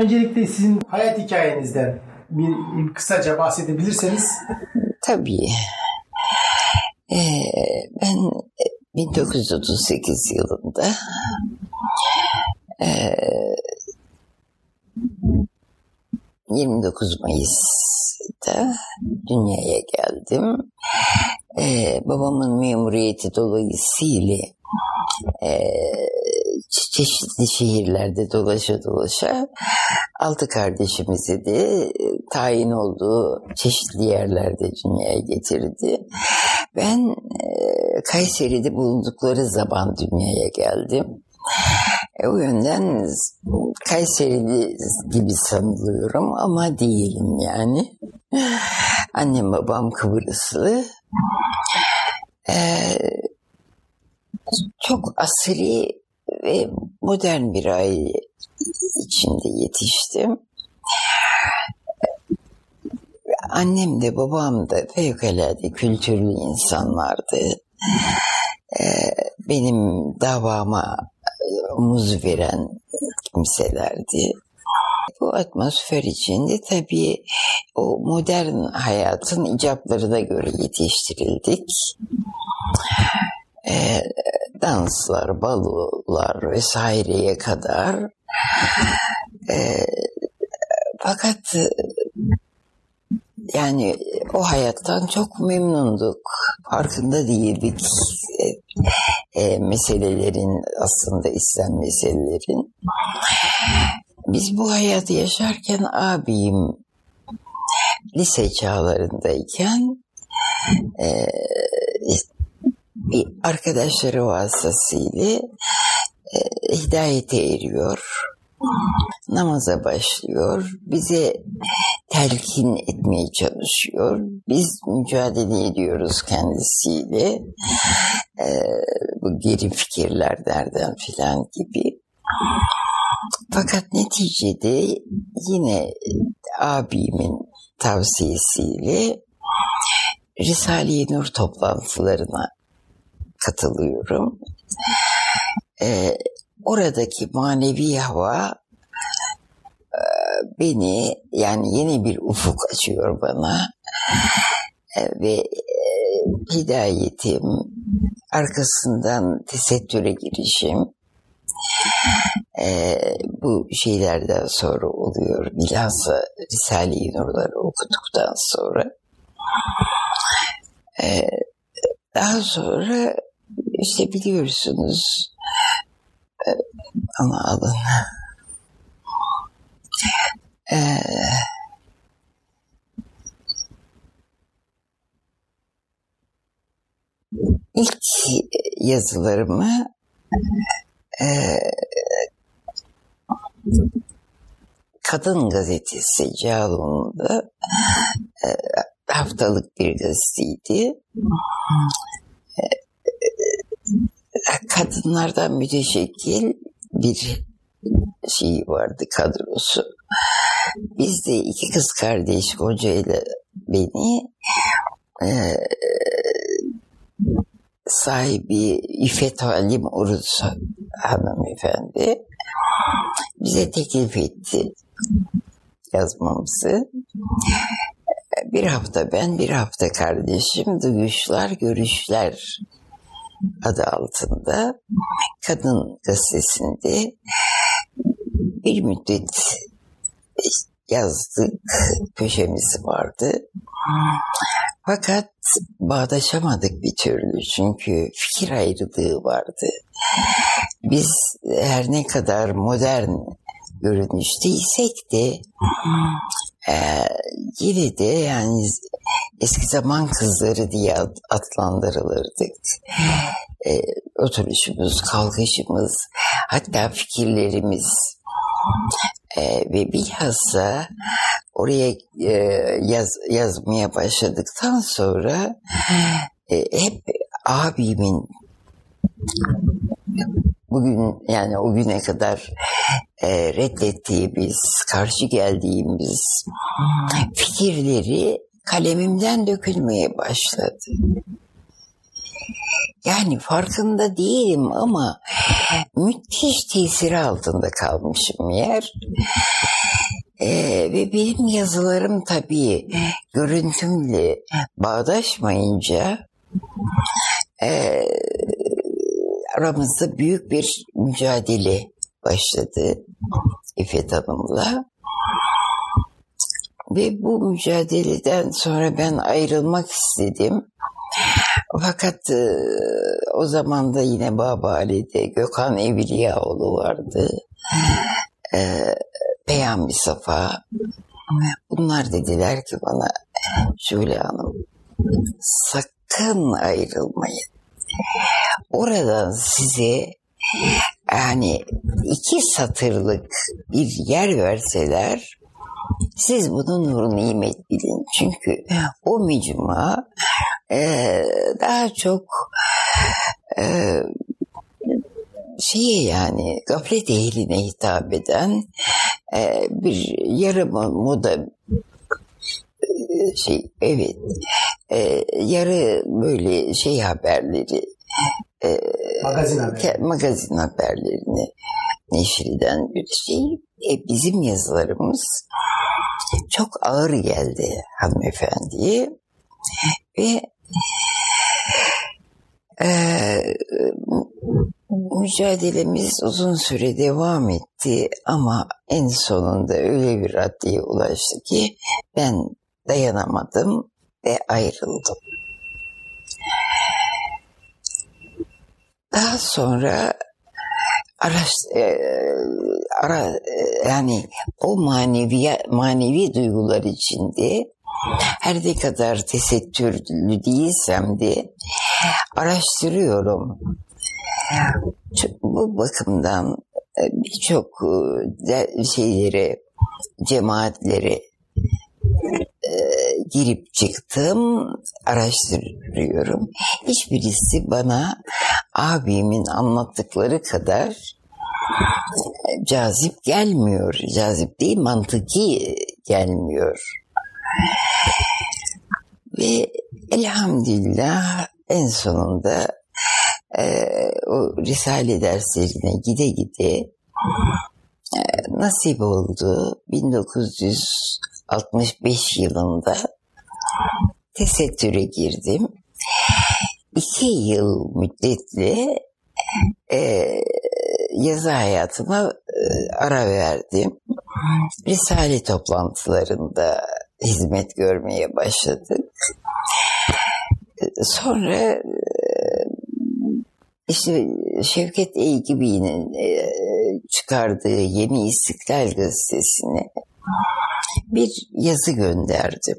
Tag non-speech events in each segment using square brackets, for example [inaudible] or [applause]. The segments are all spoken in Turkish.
Öncelikle sizin hayat hikayenizden bir, kısaca bahsedebilirseniz. Tabii. Ee, ben 1938 yılında e, 29 Mayıs'ta dünyaya geldim. Ee, babamın memuriyeti dolayısıyla e, çeşitli şehirlerde dolaşa dolaşa altı kardeşimizi de tayin olduğu çeşitli yerlerde dünyaya getirdi. Ben e, Kayseri'de bulundukları zaman dünyaya geldim. E, o yönden Kayserili gibi sanılıyorum ama değilim yani. Annem babam Kıbrıslı. Ee, çok asri ve modern bir aile içinde yetiştim. Annem de babam da fevkalade kültürlü insanlardı. Ee, benim davama muz veren kimselerdi. Bu atmosfer içinde tabii o modern hayatın icaplarına göre yetiştirildik. Ee, danslar, balolar vesaireye kadar. Ee, fakat yani o hayattan çok memnunduk. Farkında değildik e, e, meselelerin aslında İslam meselelerin. Biz bu hayatı yaşarken abim lise çağlarındayken e, bir arkadaşları vasıtasıyla e, hidayete eriyor. Namaza başlıyor. Bize telkin etmeye çalışıyor. Biz mücadele ediyoruz kendisiyle. E, bu geri fikirlerden filan gibi. Fakat neticede yine abimin tavsiyesiyle Risale-i Nur toplantılarına katılıyorum. Ee, oradaki manevi hava e, beni yani yeni bir ufuk açıyor bana e, ve e, hidayetim arkasından tesettüre girişim e, bu şeylerden sonra oluyor. Bilhassa Risale-i Nur'ları okuduktan sonra. E, daha sonra işte biliyorsunuz e, ama alın. E, ilk yazılarımı e, Kadın Gazetesi Cağaloğlu'nda e, haftalık bir gazeteydi. E, kadınlardan müteşekkil bir şey vardı kadrosu. Biz de iki kız kardeş Gonca ile beni e, sahibi İffet Halim Uruz hanımefendi bize teklif etti yazmamızı. Bir hafta ben, bir hafta kardeşim Duyuşlar, Görüşler adı altında Kadın Gazetesi'nde bir müddet yazdık, köşemiz vardı. Fakat bağdaşamadık bir türlü çünkü fikir ayrılığı vardı. Biz her ne kadar modern görünüşteysek de e, yine de yani eski zaman kızları diye adlandırılırdık. E, oturuşumuz, kalkışımız, hatta fikirlerimiz e, ve bilhassa oraya e, yaz, yazmaya başladıktan sonra e, hep abimin bugün yani o güne kadar e, reddettiğimiz, karşı geldiğimiz fikirleri kalemimden dökülmeye başladı. Yani farkında değilim ama müthiş tesiri altında kalmışım yer. Ee, ve benim yazılarım tabii görüntümle bağdaşmayınca e, aramızda büyük bir mücadele başladı İffet Hanım'la. Ve bu mücadeleden sonra ben ayrılmak istedim. Fakat e, o zaman da yine Babali'de Gökhan Evliyaoğlu vardı. E, Peyami Safa. Bunlar dediler ki bana Şule Hanım sakın ayrılmayın. Oradan size yani iki satırlık bir yer verseler siz bunun nur nimet bilin. Çünkü o mecmua e, daha çok e, şeye yani gaflet ehline hitap eden e, bir yarı moda e, şey evet e, yarı böyle şey haberleri e, Magazin haberi. ke- magazin haberlerini neşreden bir şey. E, bizim yazılarımız çok ağır geldi hanımefendiye ve e, mücadelemiz uzun süre devam etti ama en sonunda öyle bir raddeye ulaştı ki ben dayanamadım ve ayrıldım. Daha sonra e, ara, e, yani o manevi manevi duygular içinde her ne kadar tesettürlü değilsem de araştırıyorum. Bu bakımdan e, birçok cemaatlere e, girip çıktım, araştırıyorum. Hiçbirisi bana abimin anlattıkları kadar e, cazip gelmiyor. Cazip değil, mantıki gelmiyor. Ve elhamdülillah en sonunda e, o Risale derslerine gide gide e, nasip oldu. 1965 yılında tesettüre girdim. İki yıl müddetle e, yazı hayatıma e, ara verdim. Risale toplantılarında hizmet görmeye başladık. E, Sonra e, işte Şevket Eygibi'nin e, çıkardığı Yeni İstiklal Gazetesi'ne bir yazı gönderdim.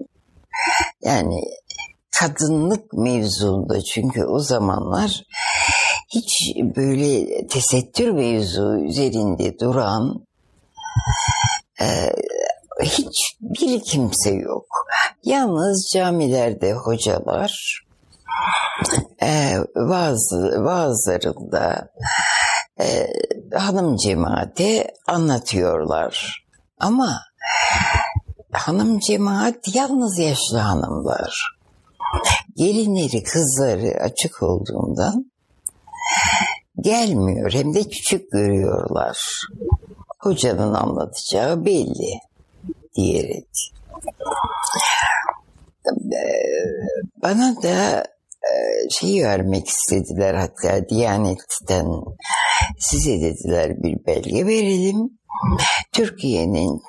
Yani kadınlık mevzuunda çünkü o zamanlar hiç böyle tesettür mevzu üzerinde duran e, hiç bir kimse yok. Yalnız camilerde hocalar e, bazı bazılarında e, hanım cemaati anlatıyorlar. Ama hanım cemaat yalnız yaşlı hanımlar. Gelinleri, kızları açık olduğundan gelmiyor. Hem de küçük görüyorlar. Hocanın anlatacağı belli diyerek. Ee, Bana da şeyi vermek istediler hatta Diyanet'ten size dediler bir belge verelim. Türkiye'nin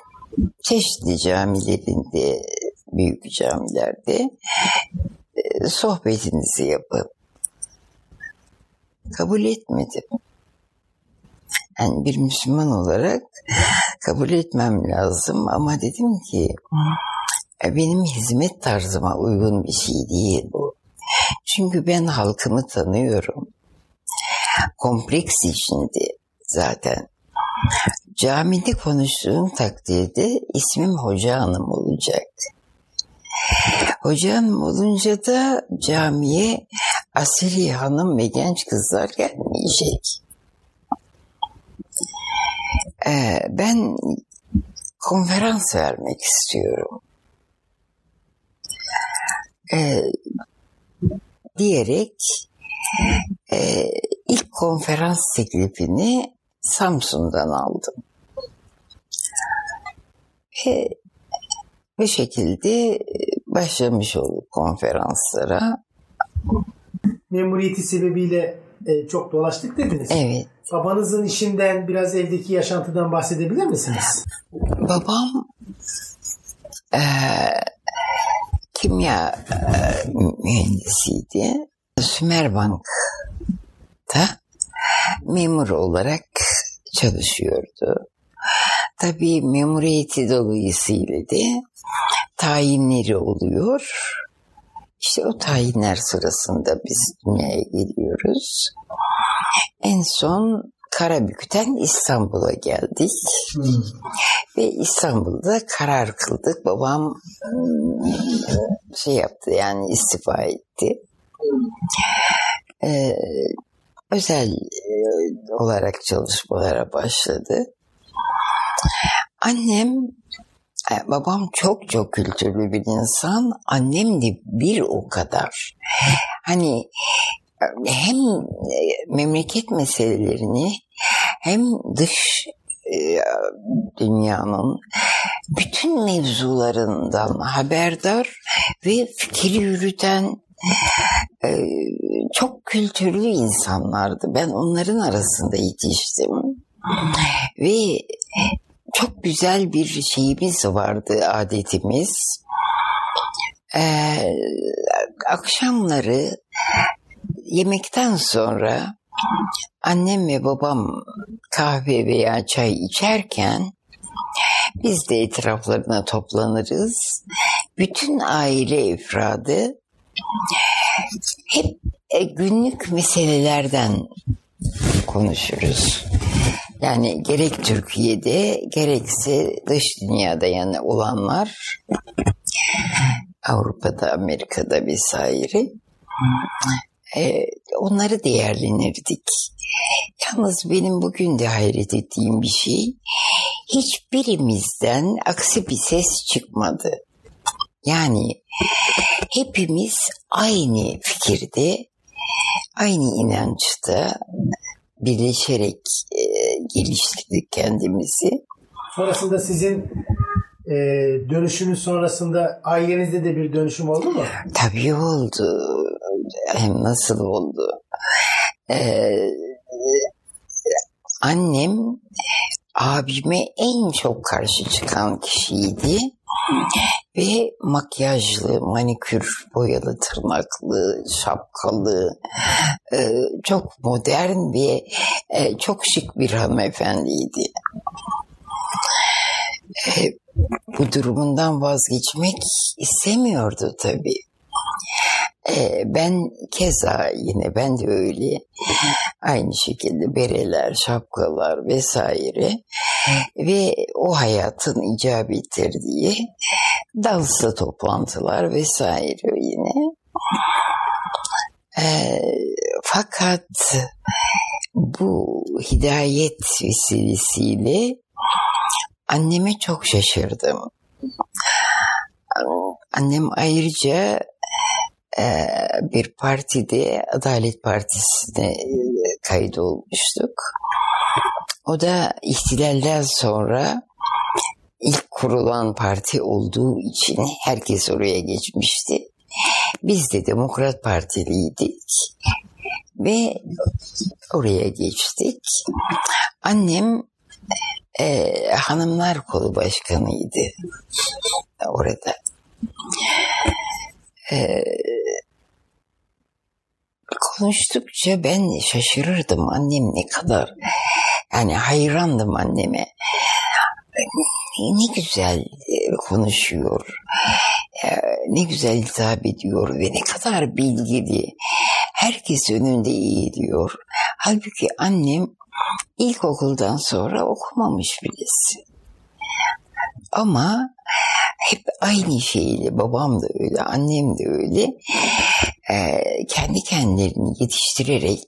çeşitli camilerinde, büyük camilerde e, sohbetinizi yapın. Kabul etmedim. Yani bir Müslüman olarak kabul etmem lazım ama dedim ki "E, benim hizmet tarzıma uygun bir şey değil bu. Çünkü ben halkımı tanıyorum. Kompleks içinde zaten. Camide konuştuğum takdirde ismim Hoca Hanım olacak. Hoca Hanım olunca da camiye asili hanım ve genç kızlar gelmeyecek. Ee, ben konferans vermek istiyorum. Ee, diyerek e, ilk konferans teklifini Samsun'dan aldım. Ve bu şekilde başlamış olduk konferanslara. Memuriyeti sebebiyle e, çok dolaştık dediniz. Evet. Babanızın işinden, biraz evdeki yaşantıdan bahsedebilir misiniz? Babam eee, kimya eee, mühendisiydi. Sümerbank'ta memur olarak çalışıyordu. Tabii memuriyeti dolayısıyla da tayinleri oluyor. İşte o tayinler sırasında biz dünyaya geliyoruz. En son Karabük'ten İstanbul'a geldik. Ve İstanbul'da karar kıldık. Babam ım, şey yaptı yani istifa etti. Ee, özel e, olarak çalışmalara başladı. Annem, e, babam çok çok kültürlü bir insan. Annem de bir o kadar. Hani e, hem memleket meselelerini hem dış dünyanın bütün mevzularından haberdar ve fikir yürüten çok kültürlü insanlardı. Ben onların arasında yetiştim. Ve çok güzel bir şeyimiz vardı, adetimiz. Ee, akşamları yemekten sonra annem ve babam kahve veya çay içerken biz de etraflarına toplanırız. Bütün aile efradı hep e, günlük meselelerden konuşuruz. Yani gerek Türkiye'de gerekse dış dünyada yani olanlar Avrupa'da, Amerika'da vesaire e, onları değerlenirdik. Yalnız benim bugün de hayret ettiğim bir şey hiçbirimizden aksi bir ses çıkmadı. Yani hepimiz aynı fikirde, aynı inançta birleşerek e, geliştirdik kendimizi. Sonrasında sizin e, dönüşünüz sonrasında ailenizde de bir dönüşüm oldu mu? Tabii oldu. Hem nasıl oldu? Ee, annem abime en çok karşı çıkan kişiydi. Ve makyajlı, manikür, boyalı, tırnaklı, şapkalı, e, çok modern ve e, çok şık bir hanımefendiydi. E, bu durumundan vazgeçmek istemiyordu tabii. E, ben keza yine ben de öyle aynı şekilde bereler, şapkalar vesaire ve o hayatın icap ettirdiği danslı toplantılar vesaire yine. E, fakat bu hidayet vesilesiyle anneme çok şaşırdım. Annem ayrıca bir partide Adalet Partisi'ne e, kaydolmuştuk. O da ihtilalden sonra ilk kurulan parti olduğu için herkes oraya geçmişti. Biz de Demokrat Partiliydik ve oraya geçtik. Annem e, Hanımlar Kolu Başkanıydı orada. E, konuştukça ben şaşırırdım annem ne kadar yani hayrandım anneme. Ne güzel konuşuyor. Ne güzel hitap ediyor ve ne kadar bilgili. Herkes önünde iyi diyor. Halbuki annem ilkokuldan sonra okumamış birisi. Ama hep aynı şeyle babam da öyle annem de öyle e, kendi kendilerini yetiştirerek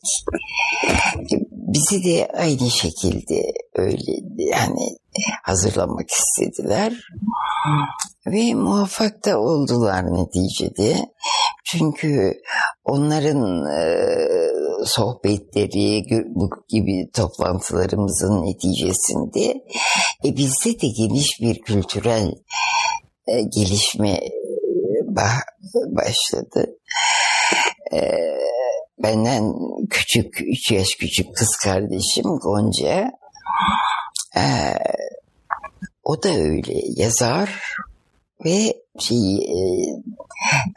bizi de aynı şekilde öyle yani hazırlamak istediler. Ve muvaffak da oldular neticede. Çünkü onların e, sohbetleri bu gibi toplantılarımızın neticesinde E bizde de geniş bir kültürel e, gelişme e, ba- başladı. E, benden küçük, üç yaş küçük kız kardeşim Gonca. O da öyle yazar ve şey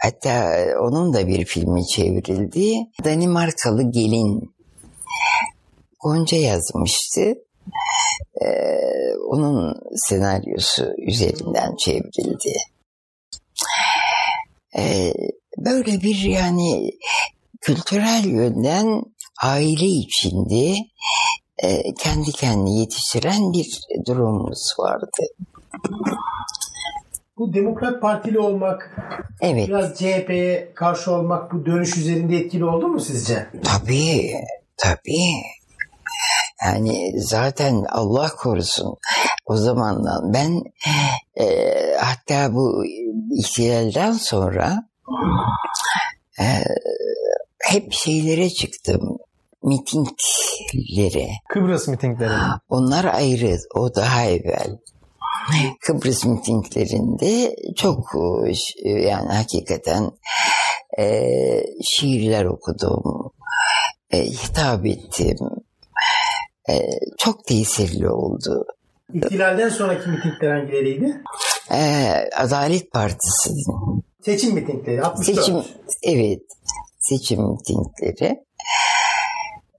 hatta onun da bir filmi çevrildi. Danimarkalı Gelin Gonca yazmıştı. Ee, onun senaryosu üzerinden çevrildi. Ee, böyle bir yani kültürel yönden aile içinde e, kendi kendini yetiştiren bir durumumuz vardı. Bu Demokrat Partili olmak, Evet, biraz CHP'ye karşı olmak bu dönüş üzerinde etkili oldu mu sizce? tabii, tabii. Yani zaten Allah korusun o zamandan ben e, hatta bu ihtilalden sonra e, hep şeylere çıktım mitinglere. Kıbrıs mitingleri. Onlar ayrı, o daha evvel. Kıbrıs mitinglerinde çok e, yani hakikaten e, şiirler okudum, e, hitap ettim. E, çok tesirli oldu. İhtilalden sonraki mitingler hangileriydi? E, Adalet Partisi'nin Seçim mitingleri 64. seçim, evet seçim mitingleri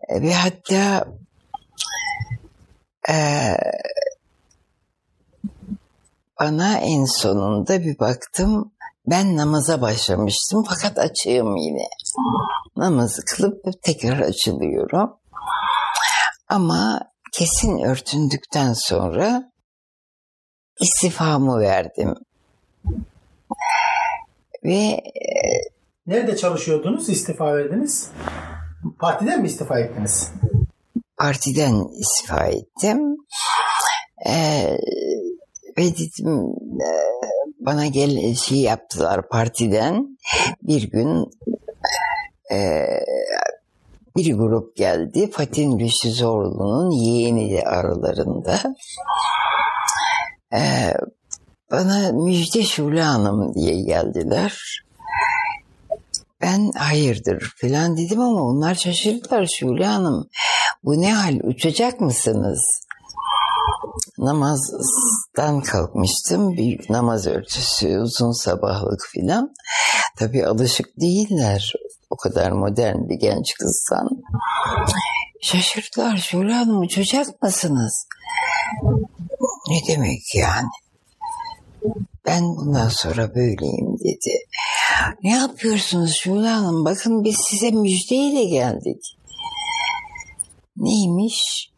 E, ve hatta e, bana en sonunda bir baktım ben namaza başlamıştım fakat açığım yine. Namazı kılıp tekrar açılıyorum. Ama kesin örtündükten sonra istifamı verdim. Ve Nerede çalışıyordunuz? İstifa verdiniz. Partiden mi istifa ettiniz? partiden istifa ettim. Ee, ve dedim e, bana gel şey yaptılar partiden bir gün e, bir grup geldi. Fatih Rüştü Zorlu'nun yeğeni aralarında. Ee, bana Müjde Şule Hanım diye geldiler. Ben hayırdır falan dedim ama onlar şaşırdılar Şule Hanım. Bu ne hal uçacak mısınız? Namazdan kalkmıştım. Bir namaz örtüsü, uzun sabahlık filan. Tabii alışık değiller o kadar modern bir genç kızdan. Şaşırdılar Şule Hanım uçacak mısınız? Ne demek yani? Ben bundan sonra böyleyim dedi. Ne yapıyorsunuz Şule Hanım? Bakın biz size müjdeyle geldik. Neymiş?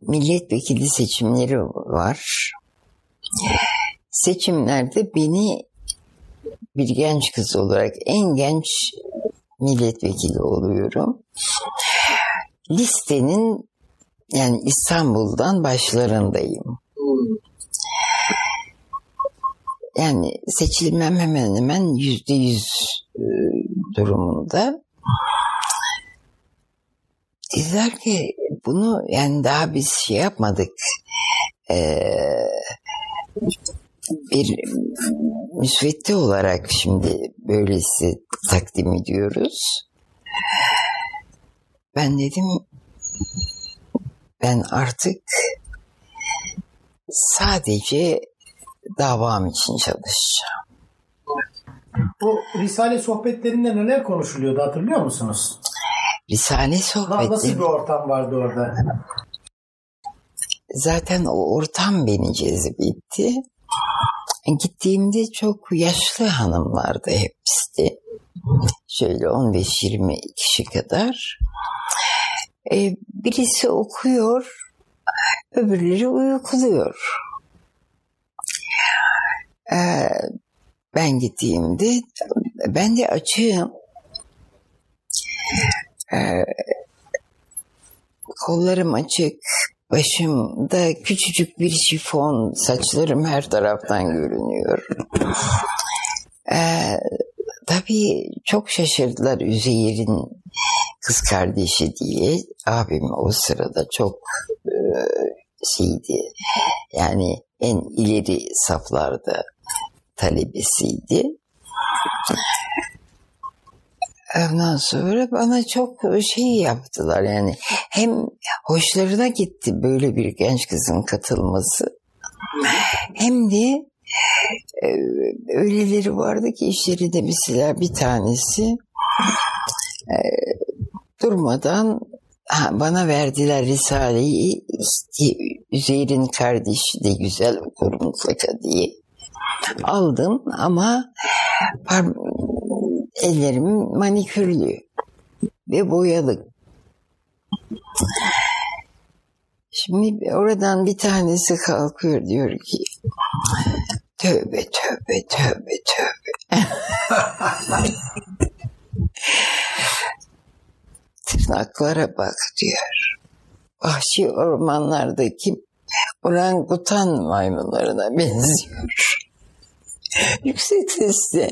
Milletvekili seçimleri var. Seçimlerde beni bir genç kız olarak en genç milletvekili oluyorum. Listenin yani İstanbul'dan başlarındayım. Yani seçilmem hemen hemen yüzde yüz e, durumunda. Dediler ki bunu yani daha biz şey yapmadık. Ee, bir müsvedde olarak şimdi böylesi takdim ediyoruz. Ben dedim ben artık sadece davam için çalışacağım. Bu Risale sohbetlerinde neler konuşuluyordu hatırlıyor musunuz? Risale Na- Nasıl sohbeti bir ortam vardı orada? zaten o ortam beni cezbetti. Gittiğimde çok yaşlı hanımlardı hepsi. Şöyle 15-20 kişi kadar. Ee, birisi okuyor, öbürleri uykuluyor. Ee, ben gittiğimde ben de açığım. Ee, kollarım açık, başımda küçücük bir şifon, saçlarım her taraftan görünüyor. Ee, tabii çok şaşırdılar Üzeyir'in kız kardeşi diye. Abim o sırada çok e, şeydi. Yani en ileri saflarda talebesiydi. Ondan sonra bana çok şey yaptılar yani hem hoşlarına gitti böyle bir genç kızın katılması hem de e, öyleleri vardı ki işlerinde mesela bir tanesi e, durmadan bana verdiler Risale'yi işte, Üzeyir'in kardeşi de güzel okur mutlaka diye aldım ama ellerim manikürlü ve boyalı. Şimdi oradan bir tanesi kalkıyor diyor ki tövbe tövbe tövbe tövbe. [laughs] Tırnaklara bak diyor. Vahşi ormanlardaki orangutan maymunlarına benziyor. [laughs] Yüksek sesle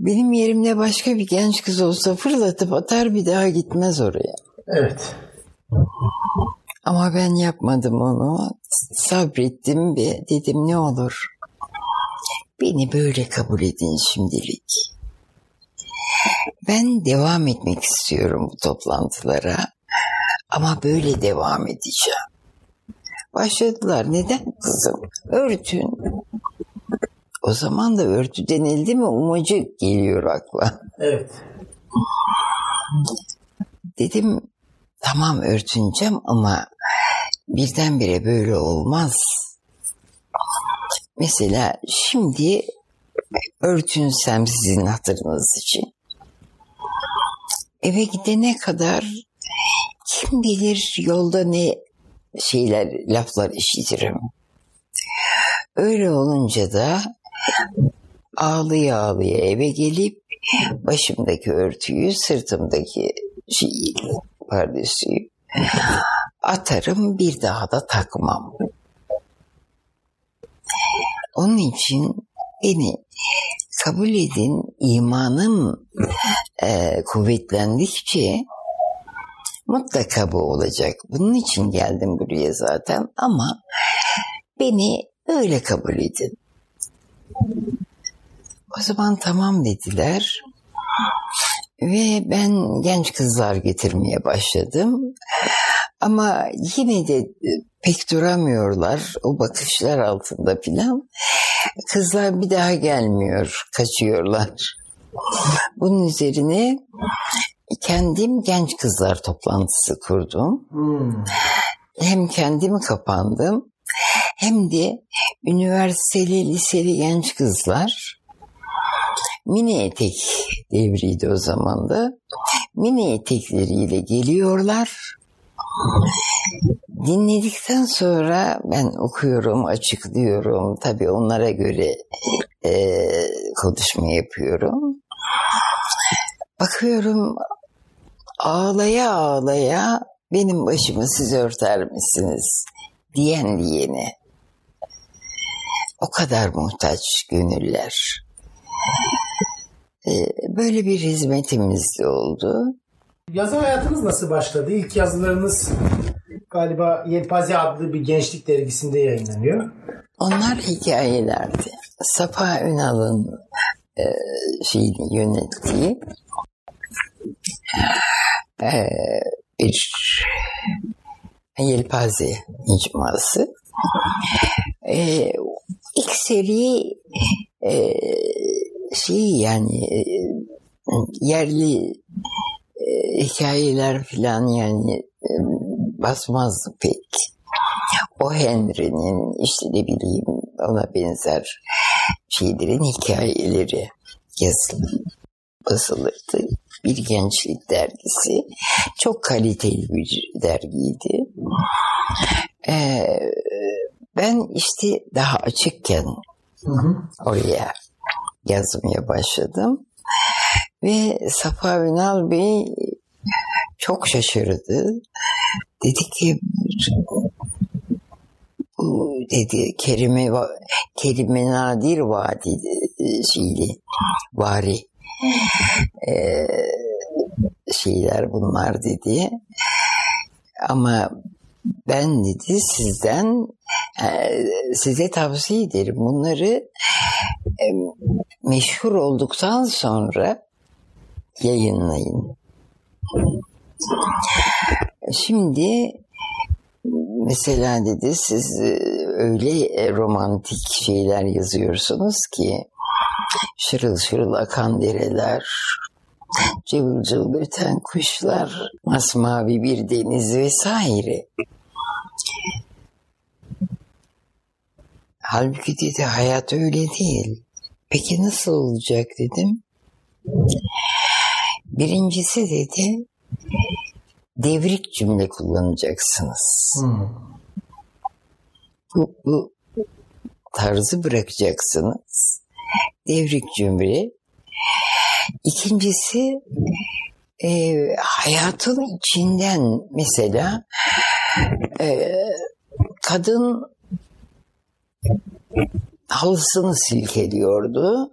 benim yerimde başka bir genç kız olsa fırlatıp atar bir daha gitmez oraya. Evet. Ama ben yapmadım onu. Sabrettim ve dedim ne olur. Beni böyle kabul edin şimdilik. Ben devam etmek istiyorum bu toplantılara. Ama böyle devam edeceğim. Başladılar. Neden kızım? Örtün. O zaman da örtü denildi mi umacık geliyor akla. Evet. Dedim tamam örtüneceğim ama birdenbire böyle olmaz. Mesela şimdi örtünsem sizin hatırınız için. Eve gidene kadar kim bilir yolda ne şeyler, laflar işitirim. Öyle olunca da ağlıya ağlıya eve gelip başımdaki örtüyü, sırtımdaki şeyi, pardesüyü atarım bir daha da takmam. Onun için beni kabul edin imanım e, kuvvetlendikçe mutlaka bu olacak. Bunun için geldim buraya zaten ama beni öyle kabul edin. O zaman tamam dediler. Ve ben genç kızlar getirmeye başladım. Ama yine de pek duramıyorlar o bakışlar altında filan. Kızlar bir daha gelmiyor, kaçıyorlar. Bunun üzerine kendim genç kızlar toplantısı kurdum. Hmm. Hem kendim kapandım hem de üniversiteli, liseli genç kızlar mini etek devriydi o zaman da. Mini etekleriyle geliyorlar. Dinledikten sonra ben okuyorum, açıklıyorum. Tabii onlara göre e, konuşma yapıyorum. Bakıyorum ağlaya ağlaya benim başımı siz örter misiniz diyen diyene. O kadar muhtaç gönüller. Ee, böyle bir hizmetimiz de oldu. Yazı hayatınız nasıl başladı? İlk yazılarınız galiba Yelpaze adlı bir gençlik dergisinde yayınlanıyor. Onlar hikayelerdi. Safa Ünal'ın e, şeyini yönettiği e, bir yelpaze icması. E, ilk seri e, şey yani e, yerli e, hikayeler filan yani e, basmazdı pek. O Henry'nin işte ne bileyim ona benzer şeylerin hikayeleri yazılır, basılırdı. Bir gençlik dergisi. Çok kaliteli bir dergiydi. Ee, ben işte daha açıkken Hı hı. oraya yazmaya başladım. Ve Safa Ünal Bey çok şaşırdı. Dedi ki bu dedi kelime kelime nadir vadi şeyli vari ee, şeyler bunlar dedi. Ama ben dedi sizden e, size tavsiye ederim bunları e, meşhur olduktan sonra yayınlayın. Şimdi mesela dedi siz e, öyle romantik şeyler yazıyorsunuz ki şırıl şırıl akan dereler, cıvıl cıvıl öten kuşlar, masmavi bir deniz vesaire. Halbuki dedi hayat öyle değil. Peki nasıl olacak dedim. Birincisi dedi devrik cümle kullanacaksınız. Hmm. Bu, bu tarzı bırakacaksınız. Devrik cümle. İkincisi e, hayatın içinden mesela e, kadın halısını silkeliyordu.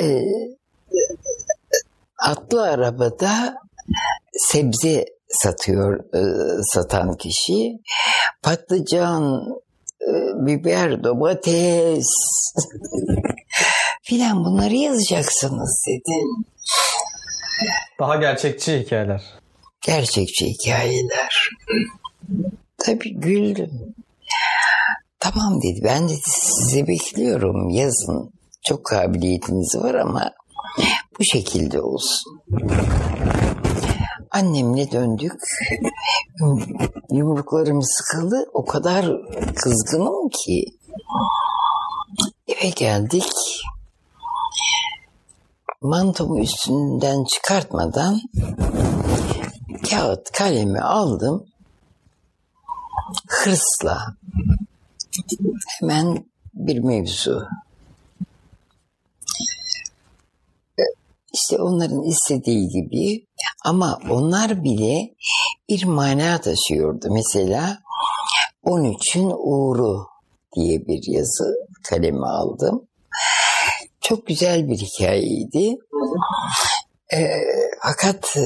E, atlı arabada sebze satıyor e, satan kişi. Patlıcan, e, biber, domates filan bunları yazacaksınız dedi. Daha gerçekçi hikayeler. Gerçekçi hikayeler. Tabii güldüm. Tamam dedi. Ben dedi sizi bekliyorum. Yazın. Çok kabiliyetiniz var ama bu şekilde olsun. Annemle döndük. Yumruklarım sıkıldı. O kadar kızgınım ki. Eve geldik. Mantomu üstünden çıkartmadan kağıt kalemi aldım. Hırsla hemen bir mevzu. İşte onların istediği gibi ama onlar bile bir mana taşıyordu. Mesela 13'ün uğru diye bir yazı kalemi aldım. Çok güzel bir hikayeydi. Ee, fakat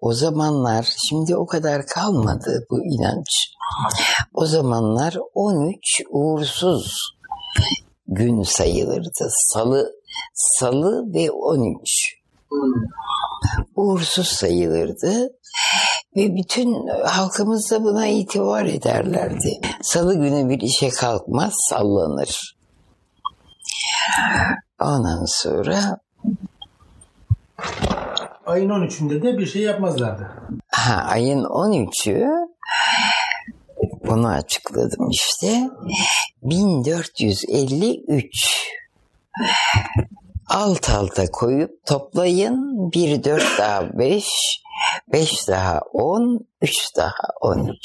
o zamanlar şimdi o kadar kalmadı bu inanç. O zamanlar 13 uğursuz gün sayılırdı. Salı, salı ve 13 uğursuz sayılırdı ve bütün halkımız da buna itibar ederlerdi. Salı günü bir işe kalkmaz sallanır. Ondan sonra Ayın 13'ünde de bir şey yapmazlardı. ha, ayın 13'ü bunu açıkladım işte. 1453 alt alta koyup toplayın. 1 4 daha 5, 5 daha 10, 3 daha 13.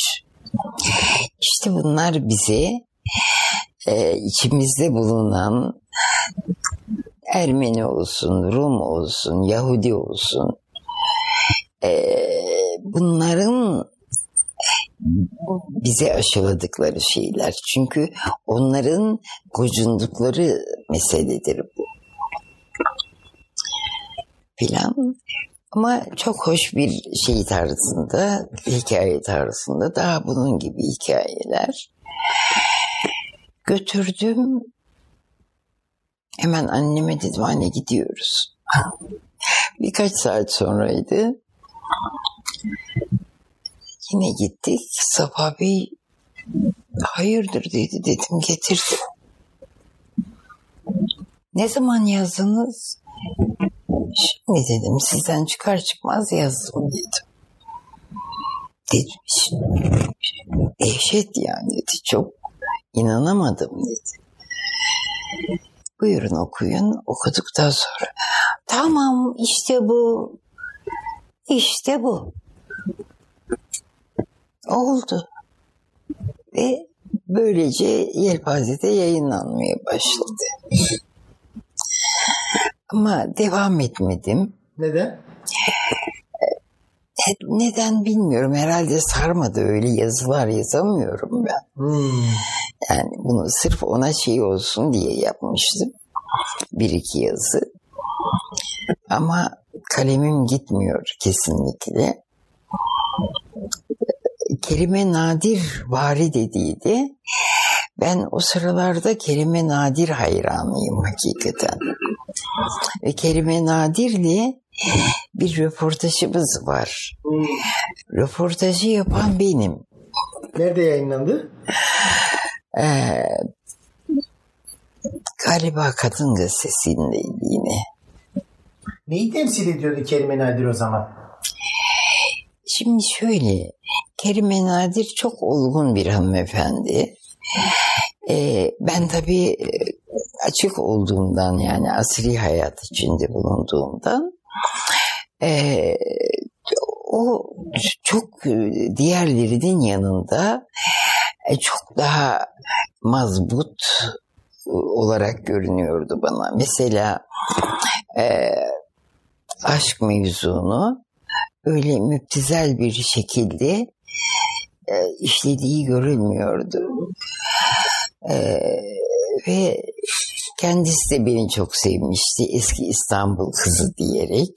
İşte bunlar bize e, içimizde bulunan Ermeni olsun, Rum olsun, Yahudi olsun e, bunların bize aşıladıkları şeyler. Çünkü onların gocundukları meseledir bu. Filan. Ama çok hoş bir şey tarzında, hikaye tarzında daha bunun gibi hikayeler. Götürdüm. Hemen anneme dedim anne gidiyoruz. [laughs] Birkaç saat sonraydı. Yine gittik. Safa Bey hayırdır dedi dedim getirdim. Ne zaman yazdınız? Şimdi dedim sizden çıkar çıkmaz yazdım dedim. Şimdi dehşet yani dedi çok inanamadım dedi. Buyurun okuyun okuduktan sonra tamam işte bu işte bu oldu. Ve böylece Yelpaze'de yayınlanmaya başladı. Ama devam etmedim. Neden? E, Neden bilmiyorum. Herhalde sarmadı öyle yazılar yazamıyorum ben. Hmm. Yani bunu sırf ona şey olsun diye yapmıştım. Bir iki yazı. Ama kalemim gitmiyor kesinlikle. Kerime Nadir vari dediydi. Ben o sıralarda Kerime Nadir hayranıyım hakikaten. Ve Kerime Nadir'le bir röportajımız var. Röportajı yapan benim. Nerede yayınlandı? Ee, galiba Kadın Gazetesi'ndeydi yine. Neyi temsil ediyordu Kerime Nadir o zaman? Şimdi şöyle, Kerime Nadir çok olgun bir hanımefendi. Ee, ben tabii e, açık olduğumdan yani asri hayat içinde bulunduğumdan e, o çok e, diğerlerinin yanında e, çok daha mazbut olarak görünüyordu bana. Mesela e, aşk mevzunu öyle müptizel bir şekilde e, işlediği görülmüyordu. E, ve kendisi de beni çok sevmişti. Eski İstanbul kızı diyerek.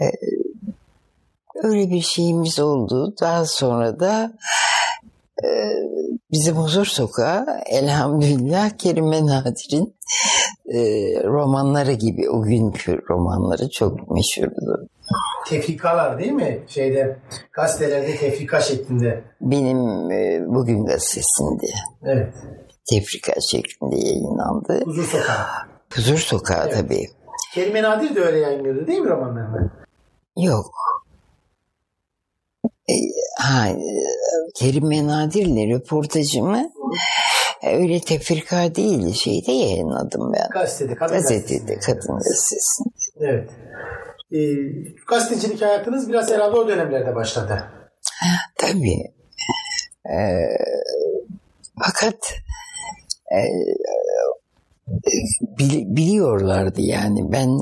E, öyle bir şeyimiz oldu. Daha sonra da e, bizim huzur sokağı elhamdülillah Kerime Nadir'in e, romanları gibi o günkü romanları çok meşhurdu. Tefrikalar değil mi? Şeyde gazetelerde tefrika şeklinde. Benim e, bugün gazetesinde Evet. tefrika şeklinde yayınlandı. Huzur Sokağı. Huzur sokağı Evet. tabii. Kerime Nadir de öyle yayınlıyordu değil mi romanlarını? Yok. E, ha, e, Kerime Nadir'le röportajımı e, öyle tefrika değil şeyde yayınladım ben. Gazetede, kadın Gazetede, kadın gazetesinde. Evet. Ee, gazetecilik hayatınız biraz herhalde o dönemlerde başladı. Tabii. Ee, fakat e, bil- biliyorlardı yani ben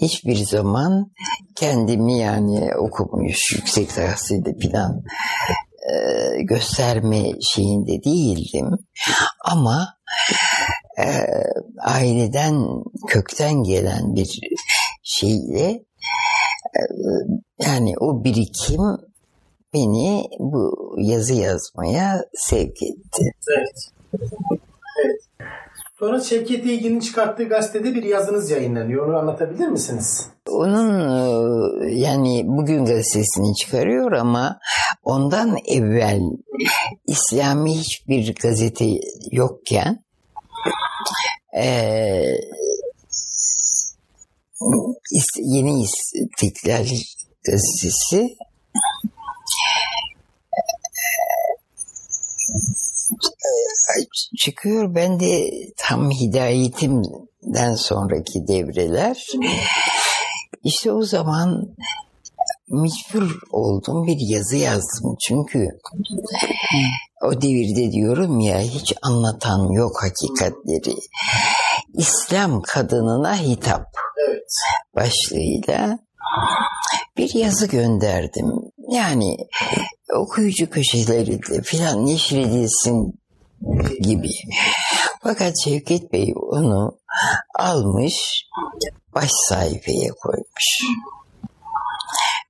hiçbir zaman kendimi yani okumuş yüksek tahsilde falan e, gösterme şeyinde değildim ama e, aileden kökten gelen bir şeyle e, yani o birikim beni bu yazı yazmaya sevk etti. Evet. evet. Sonra Şevket İlgin'in çıkarttığı gazetede bir yazınız yayınlanıyor. Onu anlatabilir misiniz? Onun e, yani bugün gazetesini çıkarıyor ama ondan evvel İslami hiçbir gazete yokken e, Yeni İstiklal gazetesi çıkıyor. Ben de tam hidayetimden sonraki devreler işte o zaman mecbur oldum bir yazı yazdım. Çünkü o devirde diyorum ya hiç anlatan yok hakikatleri. İslam kadınına hitap başlığıyla bir yazı gönderdim. Yani okuyucu köşelerinde filan neşredilsin gibi. Fakat Şevket Bey onu almış baş sayfaya koymuş.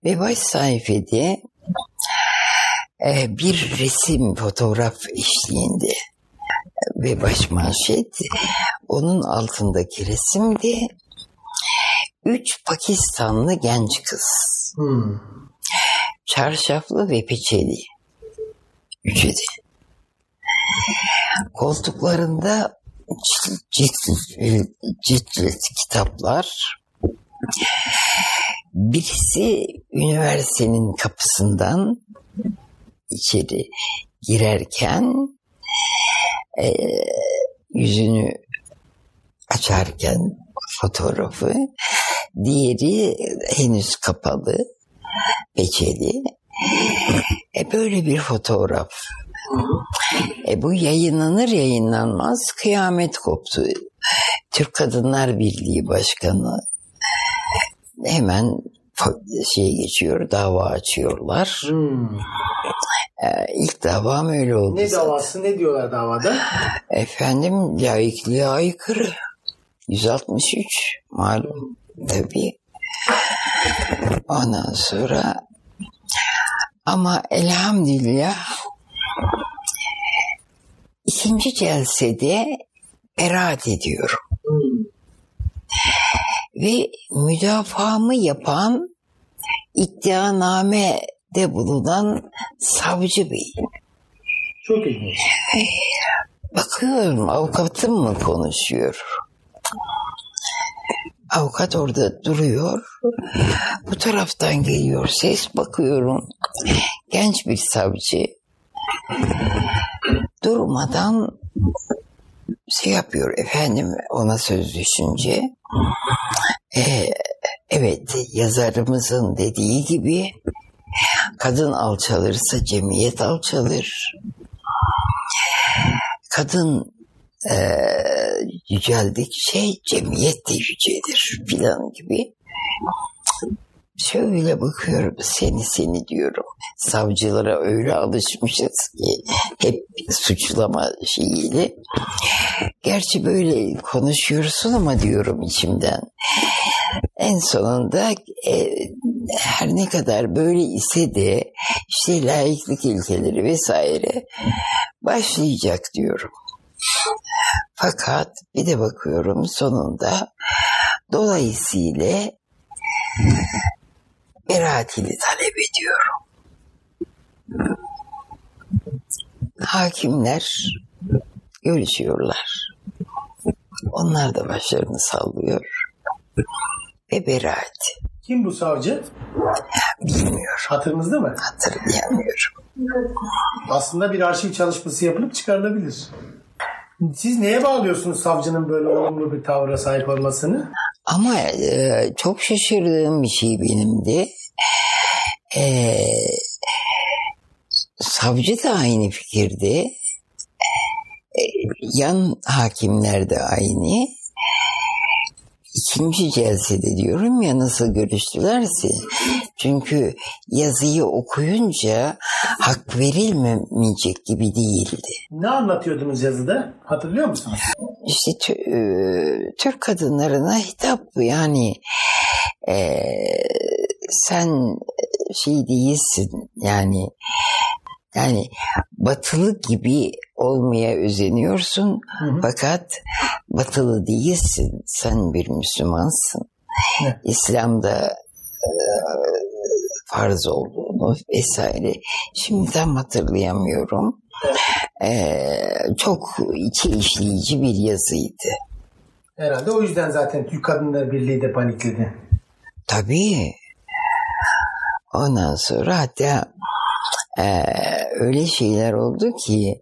Ve baş sayfada e, bir resim fotoğraf eşliğinde ve baş manşet onun altındaki resimde üç Pakistanlı genç kız. Hmm. Çarşaflı ve peçeli. Üçü de. Koltuklarında cilt cilt, cilt, cilt kitaplar. Birisi üniversitenin kapısından içeri girerken e, yüzünü açarken fotoğrafı, diğeri henüz kapalı, peçeli. E böyle bir fotoğraf. E bu yayınlanır yayınlanmaz kıyamet koptu. Türk Kadınlar Birliği Başkanı hemen şey geçiyor, dava açıyorlar. Hmm. E, ilk davam öyle oldu. Ne zaten. davası ne diyorlar davada? Efendim laikliğe aykırı. 163 malum tabii. Ondan sonra Ama elhamdülillah ikinci celsede beraat ediyorum. Ve müdafaamı yapan iddianamede bulunan savcı bey. Çok ilginç. Bakıyorum avukatım mı konuşuyor? Avukat orada duruyor. Bu taraftan geliyor ses bakıyorum. Genç bir savcı durmadan şey yapıyor efendim ona söz düşünce. Ee, evet yazarımızın dediği gibi kadın alçalırsa cemiyet alçalır kadın eee yüceldikçe cemiyet de yücelir filan gibi. Şöyle bakıyorum seni seni diyorum. Savcılara öyle alışmışız ki hep suçlama şeyiyle. Gerçi böyle konuşuyorsun ama diyorum içimden. En sonunda e, her ne kadar böyle ise de işte layıklık ilkeleri vesaire başlayacak diyorum. Fakat bir de bakıyorum sonunda dolayısıyla beraatini talep ediyorum. Hakimler görüşüyorlar. Onlar da başlarını sallıyor. Ve beraat. Kim bu savcı? Bilmiyorum. Hatırınızda mı? Hatırlayamıyorum. Aslında bir arşiv çalışması yapılıp çıkarılabilir. Siz neye bağlıyorsunuz savcının böyle olumlu bir tavra sahip olmasını? Ama e, çok şaşırdığım bir şey benim de. E, savcı da aynı fikirde. E, yan hakimler de aynı. İkinci celsede diyorum ya nasıl görüştülerse. Çünkü yazıyı okuyunca hak verilmeyecek gibi değildi. Ne anlatıyordunuz yazıda? Hatırlıyor musunuz? İşte tü- e, Türk kadınlarına hitap bu. yani e, sen şey değilsin yani yani batılı gibi olmaya özeniyorsun hı. fakat batılı değilsin sen bir Müslümansın. İslam'da e, farz olduğunu vesaire şimdi tam hatırlayamıyorum E, çok içi işleyici bir yazıydı Herhalde o yüzden zaten Türk Kadınlar Birliği de panikledi. Tabii. Ondan sonra hatta eee, öyle şeyler oldu ki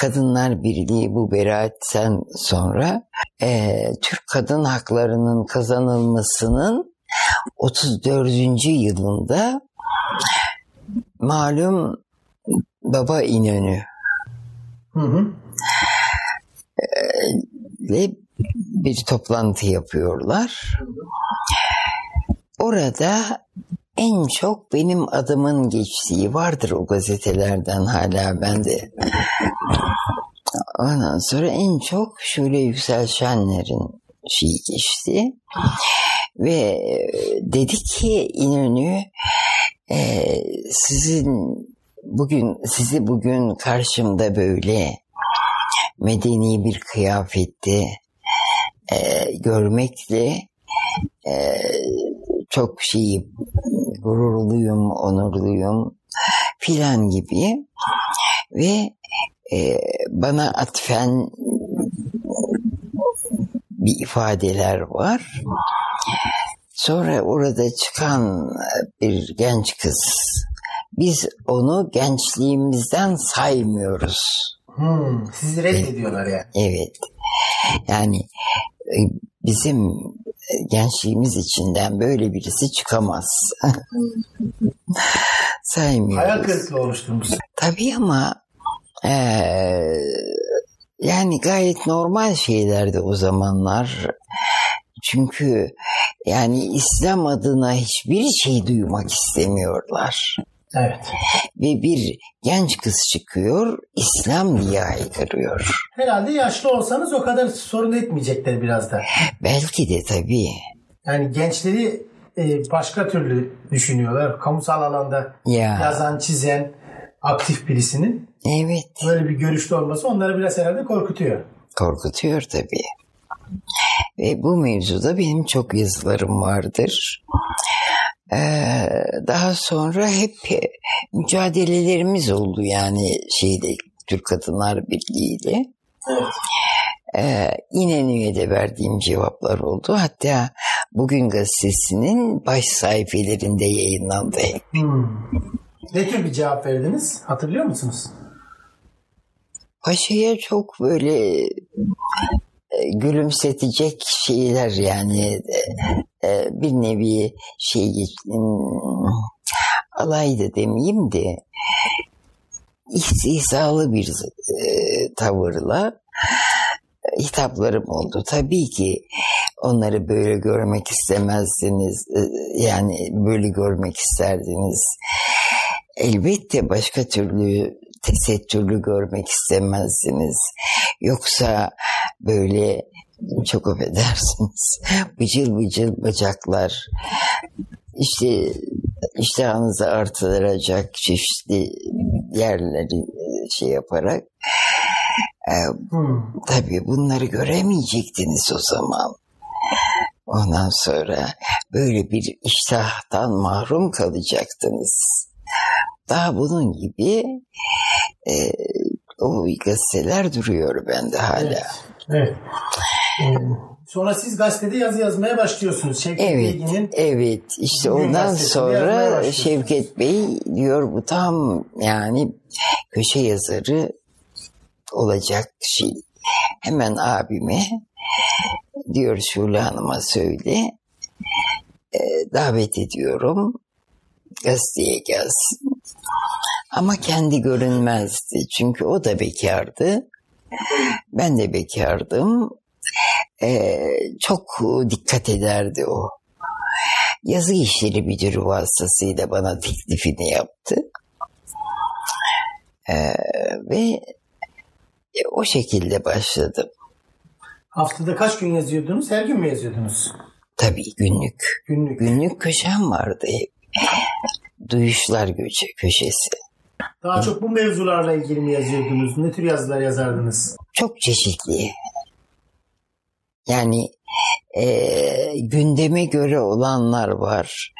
Kadınlar Birliği bu beraatten sonra eee, Türk kadın haklarının kazanılmasının 34. yılında malum Baba İnönü Hı hı. ile bir toplantı yapıyorlar. Orada en çok benim adımın geçtiği vardır o gazetelerden hala bende. Ondan sonra en çok şöyle Yüksel Şenler'in şeyi geçti. Ve e, dedi ki İnönü e, sizin bugün sizi bugün karşımda böyle medeni bir kıyafette e, görmekle e, çok şey gururluyum, onurluyum filan gibi ve e, bana atfen bir ifadeler var. Sonra orada çıkan bir genç kız biz onu gençliğimizden saymıyoruz. Hmm, sizi reddediyorlar yani. Evet. Yani e, bizim gençliğimiz içinden böyle birisi çıkamaz. [laughs] Saymıyoruz. Hayal kırıklığı oluşturmuş. Tabii ama eee, yani gayet normal şeylerdi o zamanlar. Çünkü yani İslam adına hiçbir şey duymak istemiyorlar. Evet. Ve bir genç kız çıkıyor, İslam diye haykırıyor. Herhalde yaşlı olsanız o kadar sorun etmeyecekler biraz da. Belki de tabii. Yani gençleri e, başka türlü düşünüyorlar. Kamusal alanda Ya. yazan, çizen aktif birisinin Evet. böyle bir görüşte olması onları biraz herhalde korkutuyor. Korkutuyor tabii. Ve bu mevzuda benim çok yazılarım vardır. Ee, daha sonra hep mücadelelerimiz oldu yani şeyde Türk Kadınlar Birliği ile. Ee, İnönü'ye de verdiğim cevaplar oldu. Hatta Bugün Gazetesi'nin baş sayfelerinde yayınlandı. Hmm. Ne tür bir cevap verdiniz? Hatırlıyor musunuz? Paşa'ya çok böyle gülümsetecek şeyler yani e, e, bir nevi şey hmm, alay da demeyeyim de istihzalı bir e, tavırla e, hitaplarım oldu. Tabii ki onları böyle görmek istemezdiniz. e, Yani böyle görmek isterdiniz. Elbette başka türlü tesettürlü görmek istemezdiniz. Yoksa böyle çok affedersiniz [laughs] bıcıl bıcıl bacaklar işte iştahınızı artıracak çeşitli yerleri şey yaparak e, Hmm. tabii bunları göremeyecektiniz o zaman. Ondan sonra böyle bir iştahtan mahrum kalacaktınız. Daha bunun gibi e, o gazeteler duruyor bende hala. Evet. evet. Ee, sonra siz gazetede yazı yazmaya başlıyorsunuz. Şevket Evet, Bilgin'in evet. İşte ondan sonra. Şevket Bey diyor bu tam yani köşe yazarı olacak şey. Hemen abime diyor Şule Hanım'a söyle e, davet ediyorum gazeteye gelsin. Ama kendi görünmezdi. Çünkü o da bekardı. Ben de bekardım. Ee, çok dikkat ederdi o. Yazı işleri müdürü vasıtasıyla bana teklifini yaptı. Ee, ve o şekilde başladım. haftada kaç gün yazıyordunuz? Her gün mü yazıyordunuz? Tabii günlük. Günlük. Günlük köşem vardı hep. Duyuşlar göçe, köşesi. Daha çok bu mevzularla ilgili mi yazıyordunuz? Ne tür yazılar yazardınız? Çok çeşitli. Yani eee, gündeme göre olanlar var.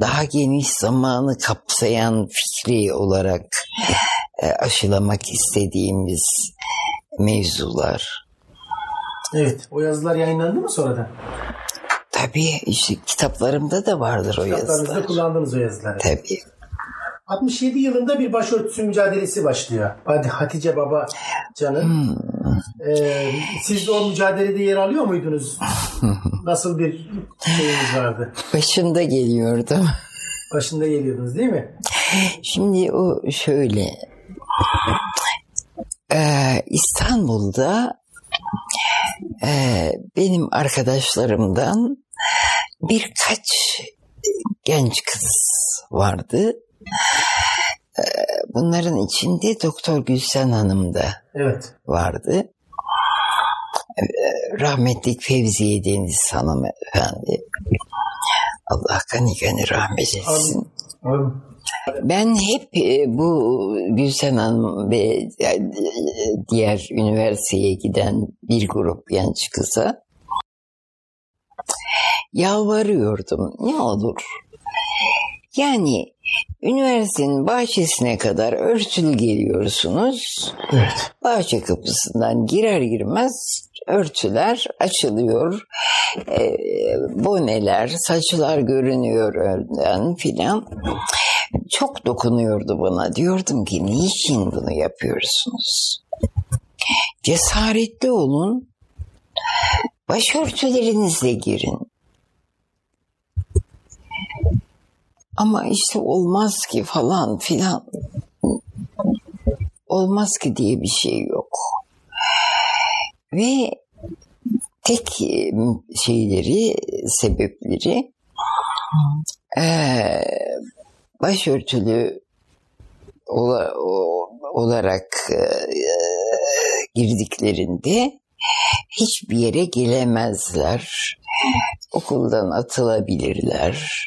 Daha geniş zamanı kapsayan fikri olarak eee, aşılamak istediğimiz mevzular. Evet. O yazılar yayınlandı mı sonradan? Tabii işte kitaplarımda da vardır o Kitaplarınızda yazılar. kullandınız o yazıları. Tabii. 67 yılında bir başörtüsü mücadelesi başlıyor. Hadi Hatice Baba Can'ın. Ee, siz de o mücadelede yer alıyor muydunuz? [laughs] Nasıl bir şeyiniz vardı? Başında geliyordum. Başında geliyordunuz değil mi? Şimdi o şöyle. Ee, İstanbul'da ee, benim arkadaşlarımdan birkaç genç kız vardı. Ee, bunların içinde Doktor Gülsen Hanım da Evet. vardı. Ee, Rahmetli Fevziye Deniz hanımefendi. Allah gani gani rahmet etsin. Ben hep e, bu Gülsen Hanım ve e, diğer üniversiteye giden bir grup genç kıza yalvarıyordum. Ne olur. Yani üniversitenin bahçesine kadar örtülü geliyorsunuz. Evet. Bahçe kapısından girer girmez örtüler açılıyor. E, boneler, saçlar görünüyor önden filan. Çok dokunuyordu bana. Diyordum ki niçin bunu yapıyorsunuz? Cesaretli olun. Başörtülerinizle girin. Ama işte olmaz ki falan filan. Olmaz ki diye bir şey yok. Ve tek e, şeyleri, sebepleri eee, başörtülü ola- o- olarak eee, girdiklerinde hiçbir yere gelemezler. Okuldan atılabilirler.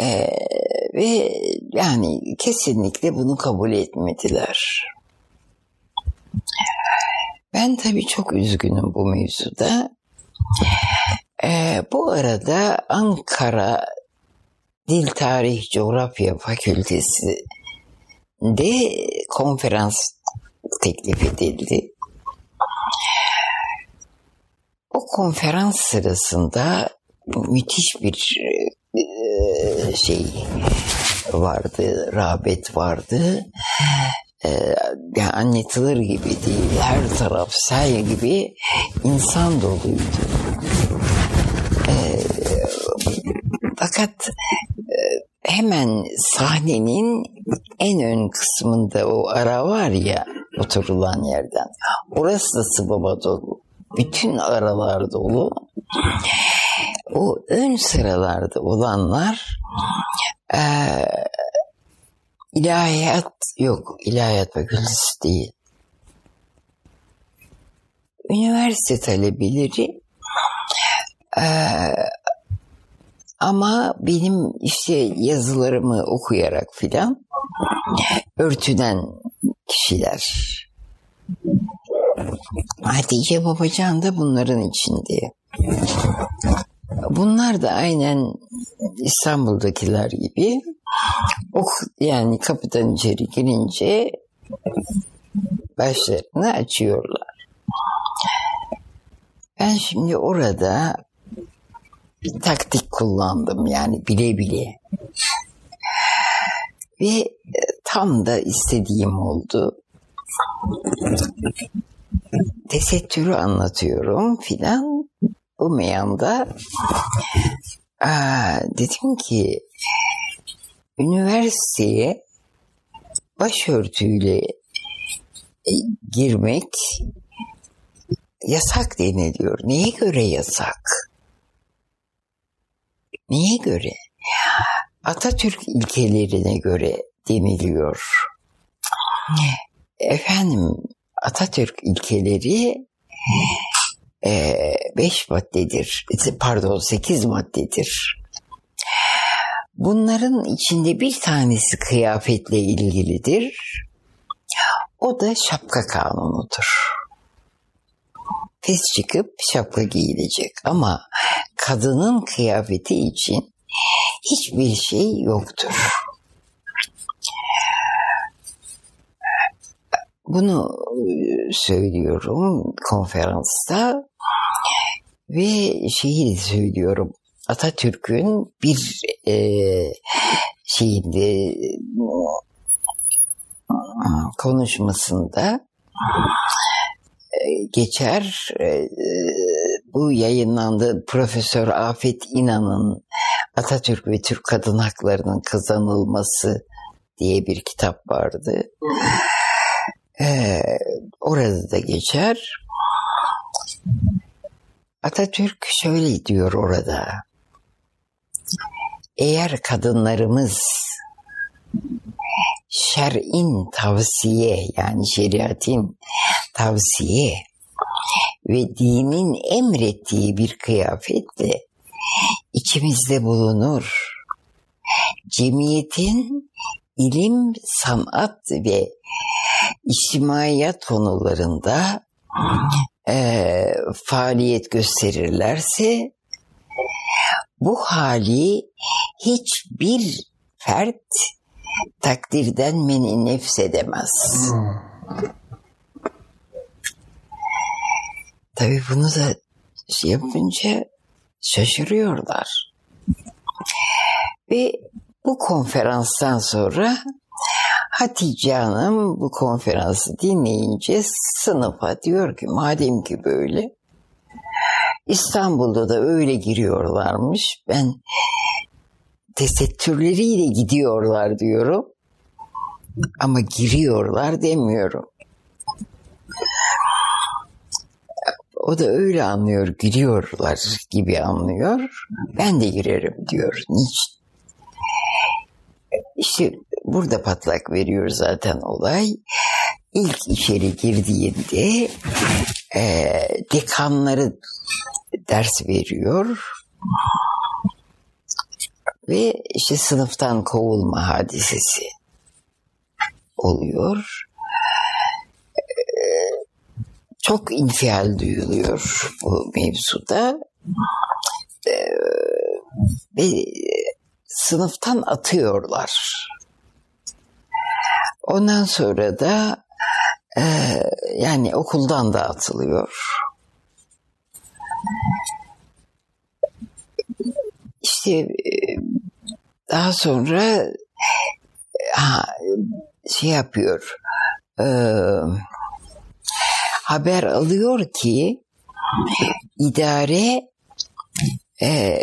Ee, ve yani kesinlikle bunu kabul etmediler. Ben tabii çok üzgünüm bu mevzuda. Ee, bu arada Ankara Dil Tarih Coğrafya Fakültesi de konferans teklif edildi. O konferans sırasında müthiş bir e, şey vardı, rağbet vardı. E, yani anlatılır gibi değil, her taraf sel gibi insan doluydu. E, fakat hemen sahnenin en ön kısmında o ara var ya oturulan yerden. Orası da sıvaba dolu. Bütün aralar dolu. O ön sıralarda olanlar e, ilahiyat yok. ilahiyat fakültesi değil. Üniversite talebeleri e, ama benim işte yazılarımı okuyarak filan örtünen kişiler. Hatice Babacan da bunların içinde. Bunlar da aynen İstanbul'dakiler gibi ok yani kapıdan içeri girince başlarını açıyorlar. Ben şimdi orada bir taktik kullandım yani bile bile. Ve tam da istediğim oldu. Tesettürü anlatıyorum filan. Bu meyanda aa, dedim ki üniversiteye başörtüyle e, girmek yasak deniliyor. Neye göre yasak? Neye göre? Atatürk ilkelerine göre deniliyor. Efendim Atatürk ilkeleri e, beş maddedir. Pardon sekiz maddedir. Bunların içinde bir tanesi kıyafetle ilgilidir. O da şapka kanunudur. Fes çıkıp şapka giyilecek ama kadının kıyafeti için hiçbir şey yoktur. Bunu söylüyorum konferansta ve şeyi söylüyorum. Atatürk'ün bir e, şeyinde konuşmasında geçer. Bu yayınlandı. Profesör Afet İnan'ın Atatürk ve Türk Kadın Haklarının Kazanılması diye bir kitap vardı. Ee, orada da geçer. Atatürk şöyle diyor orada. Eğer kadınlarımız şer'in tavsiye yani şeriatin tavsiye ve dinin emrettiği bir kıyafetle içimizde bulunur. Cemiyetin ilim, sanat ve içtimaiyat konularında e, faaliyet gösterirlerse bu hali hiçbir fert takdirden meni nefs edemez. Tabii bunu da şey yapınca şaşırıyorlar. Ve bu konferanstan sonra Hatice Hanım bu konferansı dinleyince sınıfa diyor ki madem ki böyle İstanbul'da da öyle giriyorlarmış. Ben tesettürleriyle gidiyorlar diyorum. Ama giriyorlar demiyorum. O da öyle anlıyor, giriyorlar gibi anlıyor. Ben de girerim diyor. Niçin? İşte burada patlak veriyor zaten olay. İlk içeri girdiğinde e, dekanları ders veriyor. Ve işte sınıftan kovulma hadisesi oluyor. Ee, Çok infial duyuluyor bu mevzuda. Ee, Ve sınıftan atıyorlar. Ondan sonra da e, yani okuldan da atılıyor. İşte e, daha sonra e, ha, şey yapıyor. e, haber alıyor ki idare e,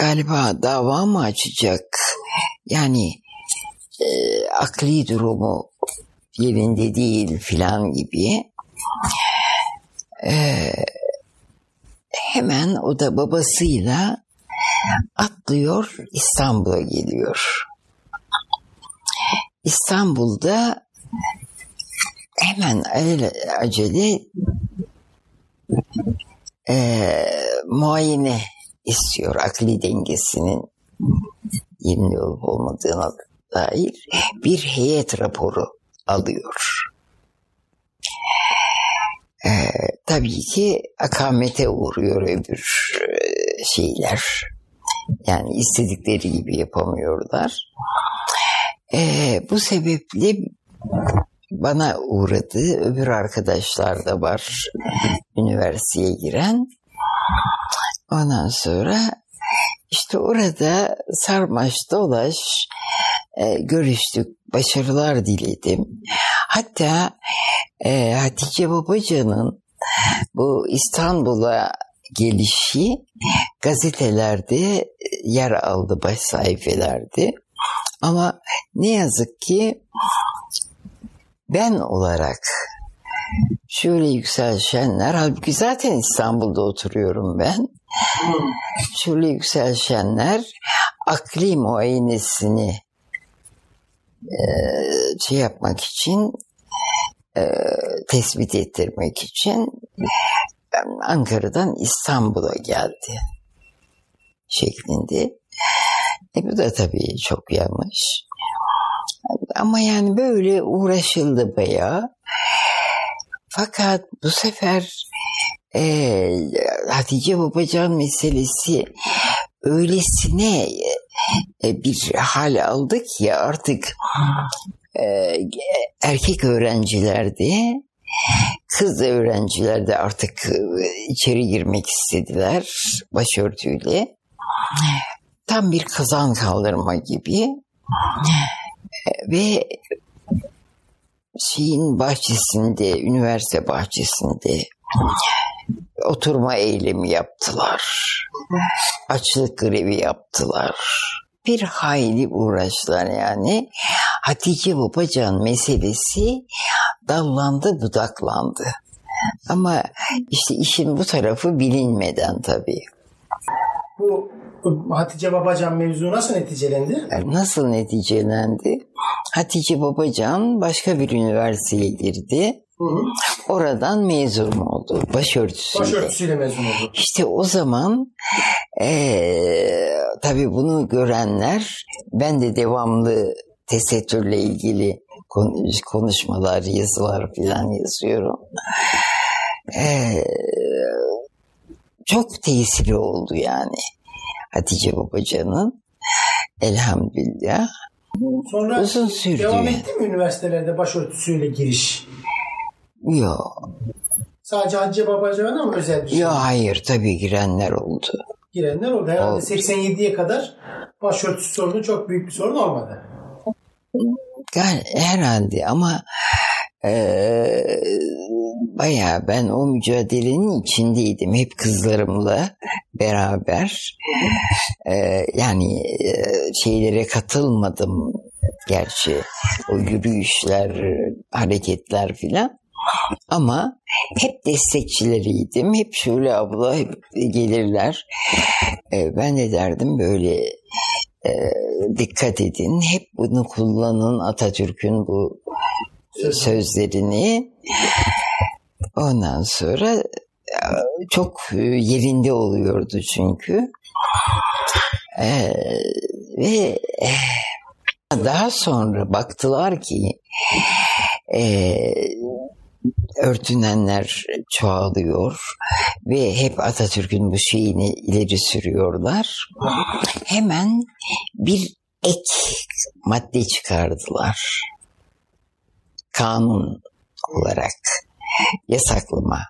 galiba dava mı açacak? Yani e, akli durumu yerinde değil filan gibi. E, hemen o da babasıyla atlıyor İstanbul'a geliyor. İstanbul'da hemen acele, e, muayene istiyor akli dengesinin yerinde olup olmadığına dair bir heyet raporu alıyor. Ee, tabii ki akamete uğruyor öbür e, şeyler. Yani istedikleri gibi yapamıyorlar. Ee, bu sebeple bana uğradı. Öbür arkadaşlar da var üniversiteye giren. Ondan sonra işte orada sarmaş dolaş e, görüştük, başarılar diledim. Hatta e, Hatice Babacan'ın bu İstanbul'a gelişi gazetelerde yer aldı baş sayfelerde. Ama ne yazık ki ben olarak şöyle Yüksel Şenler, halbuki zaten İstanbul'da oturuyorum ben. Şöyle Yüksel Şenler akli muayenesini e, şey yapmak için e, tespit ettirmek için Ankara'dan İstanbul'a geldi şeklinde. E bu da tabii çok yanlış. Ama yani böyle uğraşıldı bayağı. Fakat bu sefer e, Hatice Babacan meselesi öylesine e, bir hal aldı ki artık e, erkek öğrencilerde kız öğrencilerde artık e, içeri girmek istediler başörtüyle. Tam bir kazan kaldırma gibi E, ve şeyin bahçesinde, üniversite bahçesinde oturma eylemi yaptılar. Açlık grevi yaptılar. Bir hayli uğraştılar yani. Hatice Babacan meselesi dallandı budaklandı. Ama işte işin bu tarafı bilinmeden tabii. Bu, Hatice Babacan mevzu nasıl neticelendi? Yani Nasıl neticelendi? Hatice Babacan başka bir üniversiteye girdi. Hı hı. Oradan mezun oldu. Başörtüsüyle. Başörtüsüyle mezun oldu. İşte o zaman eee tabii bunu görenler ben de devamlı tesettürle ilgili kon- konuşmalar, yazılar falan yazıyorum. Eee, çok tesiri oldu yani Hatice Babacan'ın elhamdülillah. Sonra Uzun sürdü. devam etti mi üniversitelerde başörtüsüyle giriş? Yok, Sadece Hatice Babacan'a mı özel bir şey? yok hayır tabii girenler oldu. Girenler oldu. Herhalde Oldu. 87'ye kadar başörtüsü sorunu çok büyük bir sorun olmadı. Yani herhalde ama eee bayağı ben o mücadelenin içindeydim. Hep kızlarımla beraber. Eee, yani eee, şeylere katılmadım gerçi. O yürüyüşler, hareketler filan. Ama hep destekçileriydim. Hep şöyle abla hep gelirler. Eee, ben de derdim böyle e, dikkat edin. Hep bunu kullanın Atatürk'ün bu Söz. sözlerini. Ondan sonra çok e, yerinde oluyordu çünkü. E, ve e, daha sonra baktılar ki e, örtünenler çoğalıyor ve hep Atatürk'ün bu şeyini ileri sürüyorlar. Hemen bir ek madde çıkardılar. Kanun olarak yasaklama.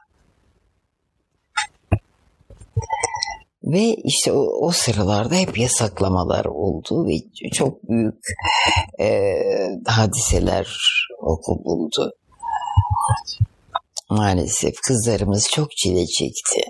Ve işte o, o sıralarda hep yasaklamalar oldu ve çok büyük e, hadiseler oku buldu. Maalesef kızlarımız çok çile çekti.